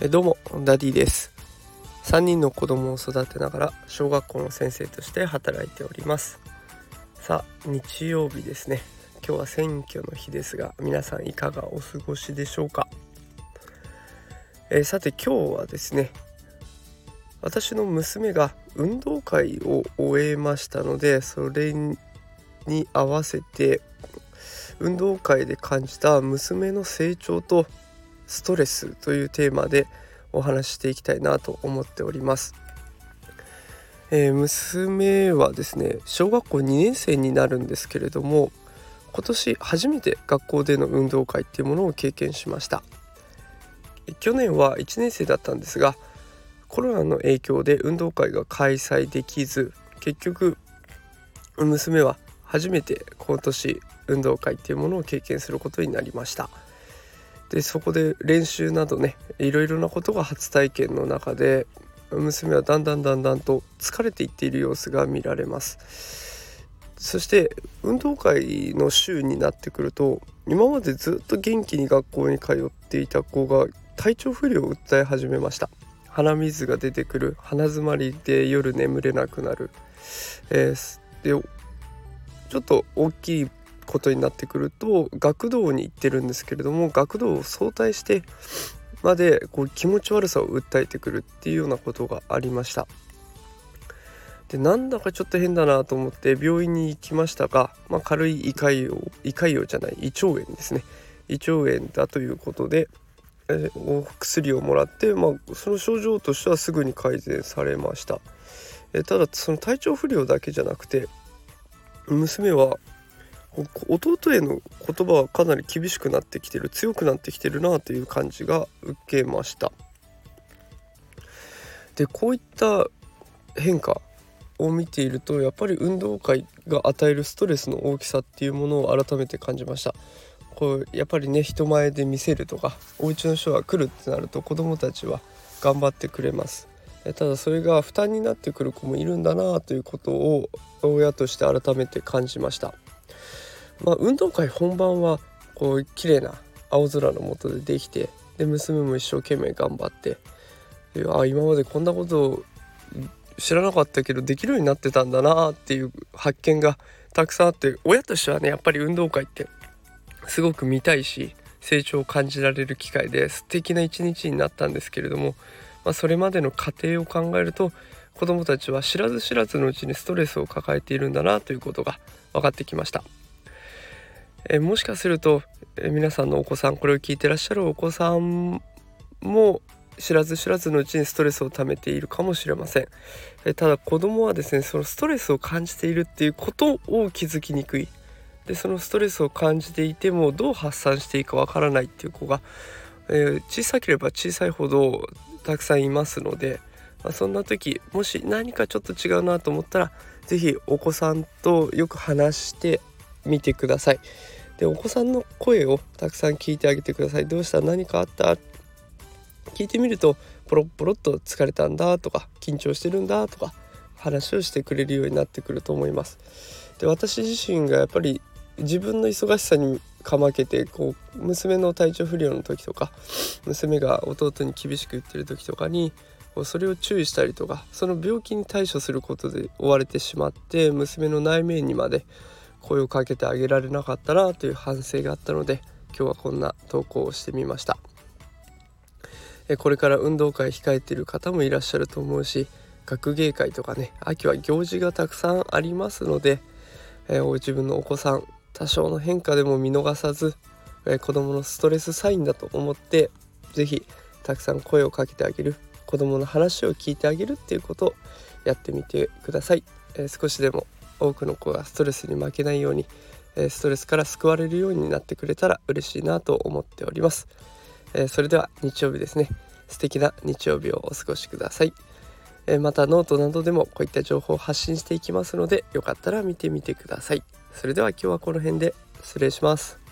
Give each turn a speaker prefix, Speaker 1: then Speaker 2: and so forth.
Speaker 1: えどうもダディです。3人の子供を育てながら小学校の先生として働いております。さあ日曜日ですね。今日は選挙の日ですが皆さんいかがお過ごしでしょうか？えー、さて今日はですね私の娘が運動会を終えましたのでそれに合わせて運動会で感じた娘の成長とストレスというテーマでお話していきたいなと思っております。えー、娘はですね小学校2年生になるんですけれども今年初めて学校での運動会っていうものを経験しました去年は1年生だったんですがコロナの影響で運動会が開催できず結局娘は初めて今年運動会っていうものを経験することになりました。でそこで練習などねいろいろなことが初体験の中で娘はだんだんだんだんと疲れていっている様子が見られます。そして運動会の週になってくると今までずっと元気に学校に通っていた子が体調不良を訴え始めました。鼻水が出てくる鼻づまりで夜眠れなくなる、えー、でちょっと大きいことになってくると学童に行ってるんですけれども学童を早退してまでこう気持ち悪さを訴えてくるっていうようなことがありました。でなんだかちょっと変だなと思って病院に行きましたが、まあ、軽い胃潰瘍胃潰瘍じゃない胃腸炎ですね。胃腸炎だということで、えお薬をもらって、まあ、その症状としてはすぐに改善されました、えただその体調不良だけじゃなくて娘は弟への言葉はかなり厳しくなってきてる強くなってきてるなという感じが受けました。でこういった変化を見ているとやっぱり運動会が与えるストレスの大きさっていうものを改めて感じました。こうやっぱりね人前で見せるとかお家の人が来るってなると子どもたちは頑張ってくれます。ただそれが負担になってくる子もいるんだなということを親として改めて感じました。まあ、運動会本番はこう綺麗な青空の下でできてで娘も一生懸命頑張ってあ今までこんなことを知らなかったけどできるようになってたんだなっていう発見がたくさんあって親としてはねやっぱり運動会ってすごく見たいし成長を感じられる機会で素敵な一日になったんですけれども、まあ、それまでの過程を考えると子どもたちは知らず知らずのうちにストレスを抱えているんだなということが分かってきました。えもしかすると、え皆さんのお子さんこれを聞いてらっしゃるお子さんも知らず知らずのうちにストレスを溜めているかもしれません、えただ子供はですねそのストレスを感じているっていうことを気づきにくい。でそのストレスを感じていてもどう発散していいかわからないっていう子が、えー、小さければ小さいほどたくさんいますので、まあ、そんな時もし何かちょっと違うなと思ったら是非お子さんとよく話してみてください。でお子さんの声をたくさん聞いてあげてください。どうした？何かあった？聞いてみるとポロッポロッと疲れたんだとか緊張してるんだとか話をしてくれるようになってくると思います。で私自身がやっぱり自分の忙しさにかまけてこう娘の体調不良の時とか娘が弟に厳しく言ってる時とかにそれを注意したりとかその病気に対処することで追われてしまって娘の内面にまで声をかけてあげられなかったなという反省があったので今日はこんな投稿をしてみました。これから運動会控えている方もいらっしゃると思うし学芸会とかね秋は行事がたくさんありますので、えー、自分のお子さん多少の変化でも見逃さず、えー、子どものストレスサインだと思って是非たくさん声をかけてあげる子どもの話を聞いてあげるっていうことをやってみてください、えー、少しでも多くの子がストレスに負けないように、えストレスから救われるようになってくれたら嬉しいなと思っております、えそれでは日曜日ですね。素敵な日曜日をお過ごしください、えまたノートなどでもこういった情報を発信していきますのでよかったら見てみてください。それでは今日はこの辺で失礼します。